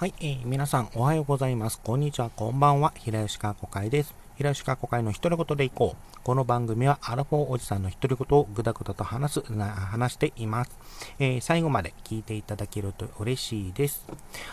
はい、えー、皆さんおはようございます。こんにちは、こんばんは。平吉川古会です。平吉川古会の独り言でいこう。この番組はアラフォーおじさんの独り言をぐだぐだと話す、話しています。えー、最後まで聞いていただけると嬉しいです。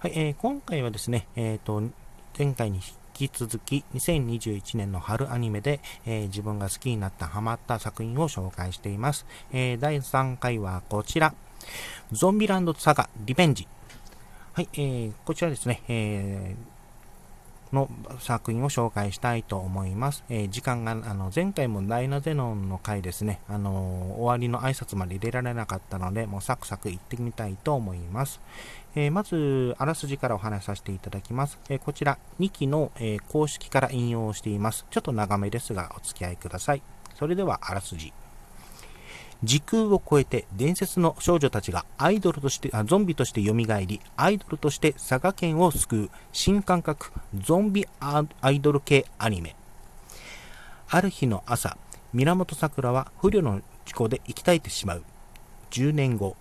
はい、えー、今回はですね、えっ、ー、と、前回に引き続き2021年の春アニメで、えー、自分が好きになったハマった作品を紹介しています。えー、第3回はこちら。ゾンビランドサガリベンジはい、えー、こちらですね、えー、の作品を紹介したいと思います。えー、時間が、あの、前回もダイナゼノンの回ですね、あの終わりの挨拶まで入れられなかったので、もうサクサク行ってみたいと思います。えまず、あらすじからお話しさせていただきます。えこちら、2期の、え公式から引用しています。ちょっと長めですが、お付き合いください。それでは、あらすじ。時空を超えて伝説の少女たちがアイドルとしてあゾンビとして蘇りアイドルとして佐賀県を救う新感覚ゾンビアイドル系アニメ。ある日の朝源さくらは不慮の事故で生き絶えてしまう。10年後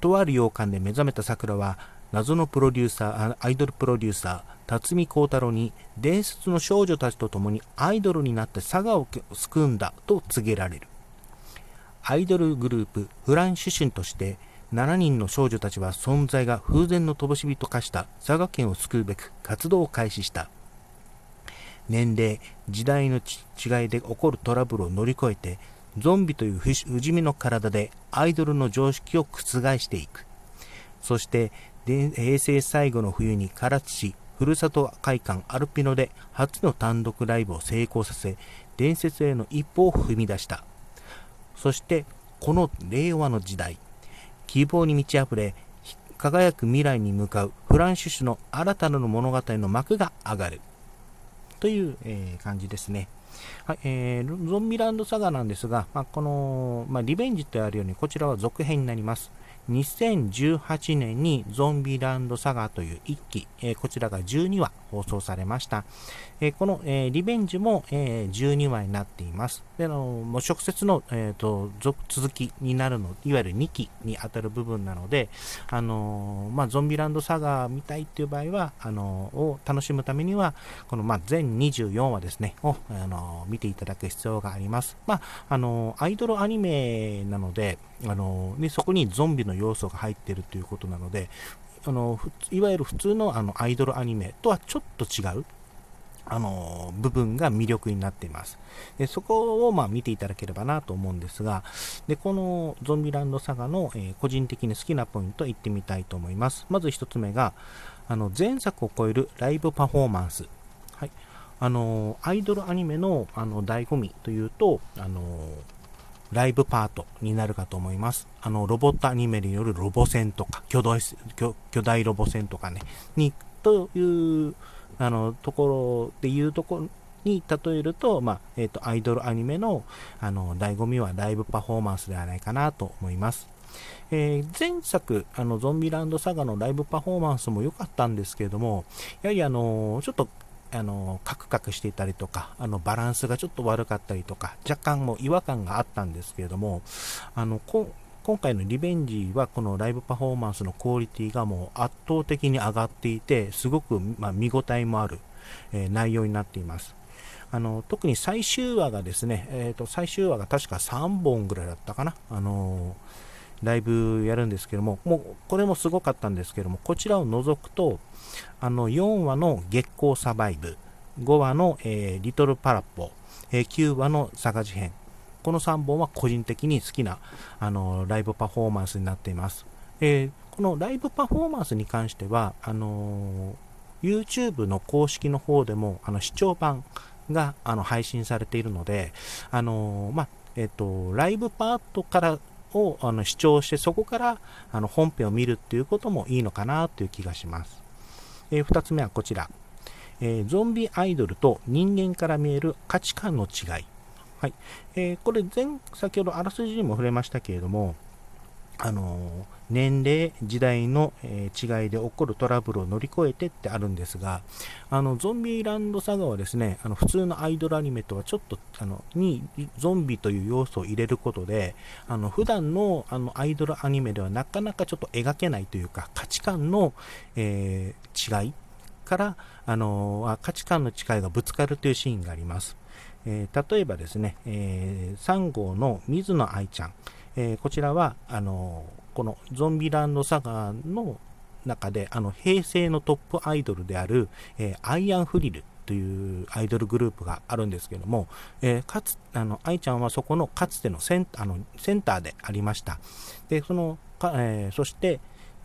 とある洋館で目覚めたさくらは謎のプロデューサーアイドルプロデューサー辰巳幸太郎に伝説の少女たちと共にアイドルになって佐賀を救うんだと告げられる。アイドルグループフランシュシュンとして7人の少女たちは存在が風前の灯火と化した佐賀県を救うべく活動を開始した。年齢時代の違いで起こるトラブルを乗り越えてゾンビという不死身の体でアイドルの常識を覆していく。そして平成最後の冬に唐津市ふるさと会館アルピノで初の単独ライブを成功させ伝説への一歩を踏み出した。そしてこの令和の時代、希望に満ち溢れ、輝く未来に向かうフランシュシュの新たな物語の幕が上がる。という、えー、感じですね。はい、えー、ゾンビランドサガなんですが、まあ、この、まあ、リベンジとあるように、こちらは続編になります。2018年にゾンビランドサガという一期、えー、こちらが12話放送されました。えー、この、えー、リベンジも、え12話になっています。であのもう直接の、えーと、続きになるの、いわゆる2期に当たる部分なので、あのまあ、ゾンビランドサガ見たいっていう場合は、あのを楽しむためには、この、まあ、全24話ですね、を、あの見ていただく必要があります。まあ、あのアイドルアニメなので、あのでそこにゾンビの要素が入ってるということなので、あのいわゆる普通のあのアイドルアニメとはちょっと違うあの部分が魅力になっています。でそこをまあ見ていただければなと思うんですが、でこのゾンビランドサガの、えー、個人的に好きなポイント言ってみたいと思います。まず1つ目が、あの前作を超えるライブパフォーマンス。はい、あのアイドルアニメのあの醍醐味というと、あのライブパートになるかと思います。あの、ロボットアニメによるロボ戦とか、巨大、巨大ロボ戦とかね、に、という、あの、ところでいうところに例えると、まあ、えっ、ー、と、アイドルアニメの、あの、醍醐味はライブパフォーマンスではないかなと思います。えー、前作、あの、ゾンビランドサガのライブパフォーマンスも良かったんですけれども、やはりあの、ちょっとあの、カクカクしていたりとか、あの、バランスがちょっと悪かったりとか、若干も違和感があったんですけれども、あの、今回のリベンジはこのライブパフォーマンスのクオリティがもう圧倒的に上がっていて、すごく、ま、見応えもある、え、内容になっています。あの特に最終話がですね、えーと、最終話が確か3本ぐらいだったかな、あのー、ライブやるんですけども、もうこれもすごかったんですけども、こちらを除くと、あの4話の月光サバイブ、5話の、えー、リトルパラッポ、えー、9話の佐賀事変、この3本は個人的に好きなあのライブパフォーマンスになっています。えー、このライブパフォーマンスに関しては、あの YouTube の公式の方でもあの視聴版があの配信されているので、あのまえっ、と、ライブパートからをあの視聴して、そこからあの本編を見るっていうこともいいのかなという気がします。えー、2つ目はこちら、えー、ゾンビアイドルと人間から見える価値観の違い。はいえー、これ前、先ほどあらすじにも触れましたけれども、あの年齢、時代の、え、違いで起こるトラブルを乗り越えてってあるんですが、あのゾンビランドサガはですね、あの普通のアイドルアニメとはちょっとあのにゾンビという要素を入れることで、あの普段のあのアイドルアニメではなかなかちょっと描けないというか、価値観の、えー、違いから、あの価値観の違いがぶつかるというシーンがあります。えー、例えばですね、えー、3号の水野愛ちゃん、えー、こちらはあのこのゾンビランドサガの中であの平成のトップアイドルである、えー、アイアンフリルというアイドルグループがあるんですけども、えー、かつあの愛ちゃんはそこのかつてのセンあのセンターでありました。でそのか、えー、そして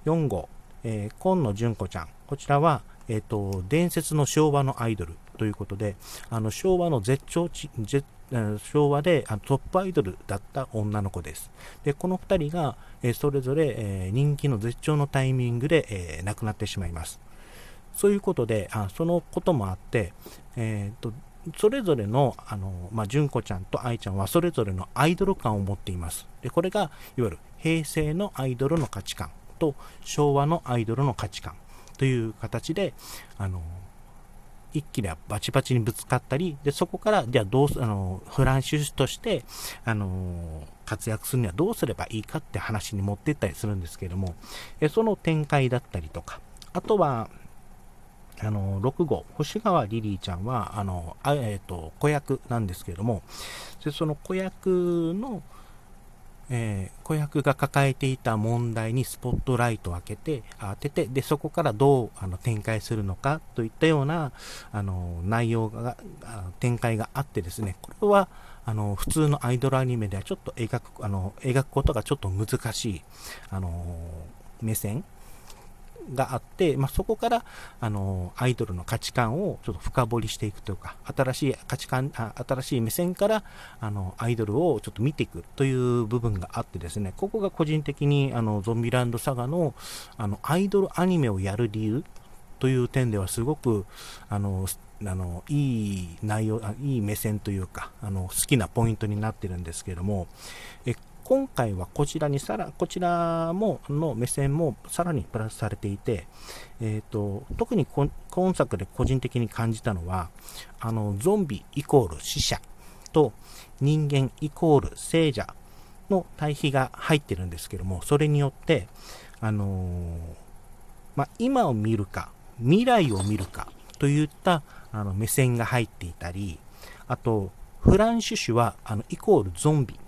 4号、えー、今野純子ちゃん。こちらは、えーと伝説の昭和のアイドルということであの昭和の絶頂地昭和であトップアイドルだった女の子です。で、この2人が、え、それぞれ、え、人気の絶頂のタイミングで、えー、亡くなってしまいます。そういうことで、あそのこともあって、えーと、それぞれの、あの、まあ、純子ちゃんと愛ちゃんはそれぞれのアイドル感を持っています。で、これが、いわゆる平成のアイドルの価値観と昭和のアイドルの価値観という形で、あの、一気でバチバチにぶつかったり、で、そこから、じゃあどうす、あの、フランシスとして、あの、活躍するにはどうすればいいかって話に持っていったりするんですけども、えその展開だったりとか、あとは、あの、6号、星川リリーちゃんは、あの、あえっ、ー、と、子役なんですけども、でその子役の、えー、子役が抱えていた問題にスポットライトを当てて、当てて、で、そこからどうあの展開するのかといったような、あの、内容が、展開があってですね、これは、あの、普通のアイドルアニメではちょっと描く、あの、描くことがちょっと難しい、あの、目線があって、まあ、そこから、あの、アイドルの価値観をちょっと深掘りしていくというか、新しい価値観、新しい目線から、あの、アイドルをちょっと見ていくという部分があってですね、ここが個人的に、あの、ゾンビランドサガの、あの、アイドルアニメをやる理由という点ではすごく、あの、あのいい内容あいい目線というかあの好きなポイントになってるんですけれどもえ今回はこちらにさら、こちらも、の目線もさらにプラスされていて、えっ、ー、と、特に今作で個人的に感じたのは、あの、ゾンビイコール死者と人間イコール聖者の対比が入ってるんですけども、それによって、あのー、まあ、今を見るか、未来を見るかといったあの目線が入っていたり、あと、フランシュ種はあのイコールゾンビ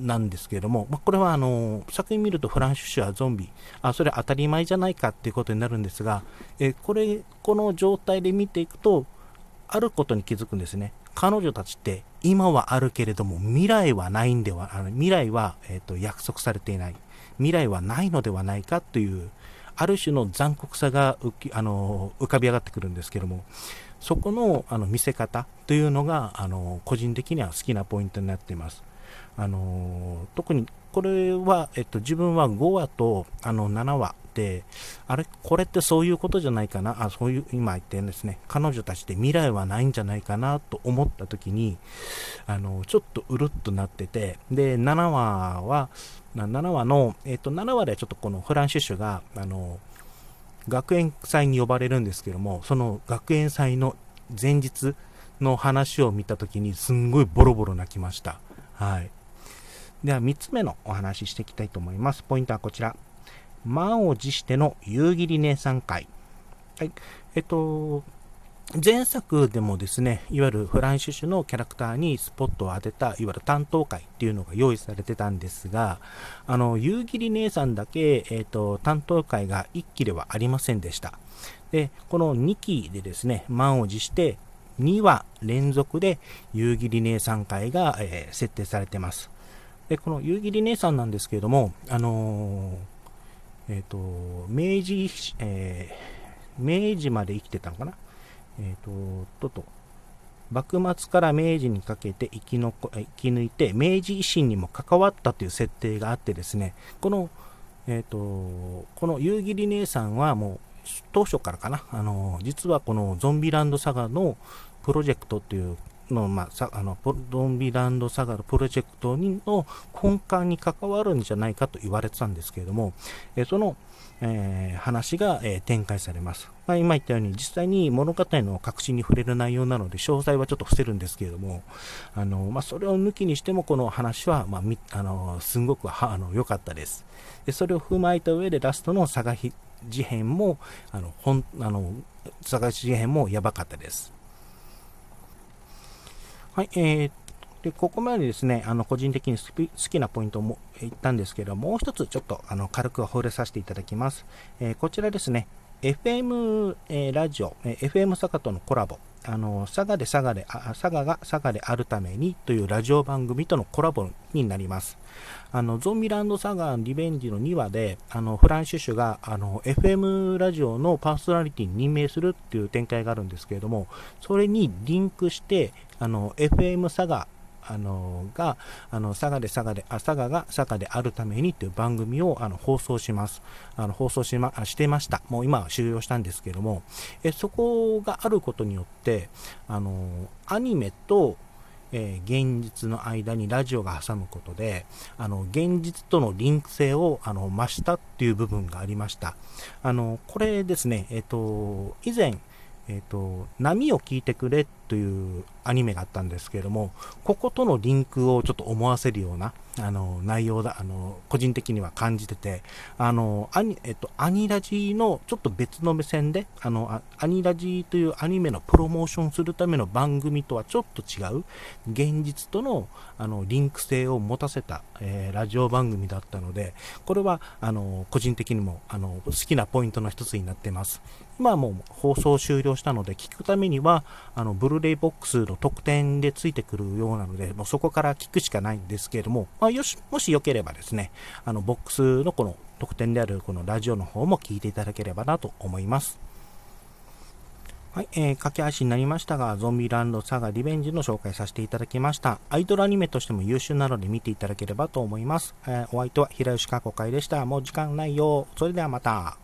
なんですけれども、まあ、これはあの作品見るとフランシュ氏はゾンビ、あそれは当たり前じゃないかっていうことになるんですが、えこれ、この状態で見ていくと、あることに気づくんですね。彼女たちって今はあるけれども未来はないんでは、あの未来は、えーと、約束されていない。未来はないのではないかという、ある種の残酷さが浮きあの浮かび上がってくるんですけども、そこのあの見せ方というのがあの個人的には好きなポイントになっています。あの特にこれは、えっと、自分は5話とあの7話で、あれ、これってそういうことじゃないかな、あそういう今言ってるんですね、彼女たちで未来はないんじゃないかなと思った時に、あのちょっとうるっとなってて、で、7話は、7話の、えっと、7話ではちょっとこのフランシッシュが、あの学園祭に呼ばれるんですけども、その学園祭の前日の話を見た時に、すんごいボロボロ泣きました。はい。では3つ目のお話ししていきたいと思います。ポイントはこちら。満を持しての夕霧姉さん会。はい。えっと、前作でもですね、いわゆるフランシュ種のキャラクターにスポットを当てた、いわゆる担当会っていうのが用意されてたんですが、あの、夕霧姉さんだけ、えっ、と、担当会が1期ではありませんでした。で、この2期でですね、満を持して、2話連続で夕霧姉さん会が、えー、設定されてます。で、この夕霧姉さんなんですけれども、あのー、えっ、ー、と、明治、えー、明治まで生きてたのかな？えっ、ー、と、とと、幕末から明治にかけて生きの生き抜いて、明治維新にも関わったという設定があってですね、この、えっ、と、この夕霧姉さんはもう、当初からかな、あの実はこのゾンビランドサガのプロジェクトっていうの、まあ、あのゾンビランドサガのプロジェクトの根幹に関わるんじゃないかと言われてたんですけれども、えその、えー、話が、えー、展開されます。まあ、今言ったように実際に物語の核心に触れる内容なので詳細はちょっと伏せるんですけれども、あのまあ、それを抜きにしてもこの話は、まあ、みあのすごくはあの良かったですで。それを踏まえた上でラストの佐賀事変もあのほんあの佐賀事変もやばかったです。はい、えー、で、ここまでですね、あの、個人的に好きなポイントも言ったんですけど、もう一つちょっと、あの、軽く触れさせていただきます。えー、こちらですね、FM、えー、ラジオ、えー、FM 坂とのコラボ、あの、佐賀で佐賀で、あ佐賀が佐賀であるためにというラジオ番組とのコラボになります。あの、ゾンビランド佐賀リベンジの2話で、あの、フランシュシュが、あの、FM ラジオのパーソナリティに任命するっていう展開があるんですけれども、それにリンクして、あの、FM 佐賀あのが、あの佐賀で佐賀で、あ佐賀が佐賀であるためにという番組をあの放送します。あの放送しましてました。もう今は終了したんですけども、えそこがあることによって、あのアニメとえー、現実の間にラジオが挟むことで、あの、現実とのリンク性を、あの、増したっていう部分がありました。あの、これですね、えっ、ー、と、以前、えっ、ー、と、波を聞いてくれというアニメがあったんですけれども、こことのリンクをちょっと思わせるような、あの、内容だ、あの、個人的には感じてて、あの、アニ、えっと、アニラジのちょっと別の目線で、あの、アニラジというアニメのプロモーションするための番組とはちょっと違う、現実との、あの、リンク性を持たせた、えー、ラジオ番組だったので、これは、あの、個人的にも、あの、好きなポイントの一つになってます。今はもう放送終了したので、聞くためには、あの、ブルーレイボックスの特典でついてくるようなので、もうそこから聞くしかないんですけれども、まあ、よし、もしよければですね、あの、ボックスのこの特典であるこのラジオの方も聞いていただければなと思います。はい、えー、駆け足になりましたが、ゾンビランドサガリベンジの紹介させていただきました。アイドルアニメとしても優秀なので見ていただければと思います。えー、お相手は平吉かこかいでした。もう時間ないよ。それではまた。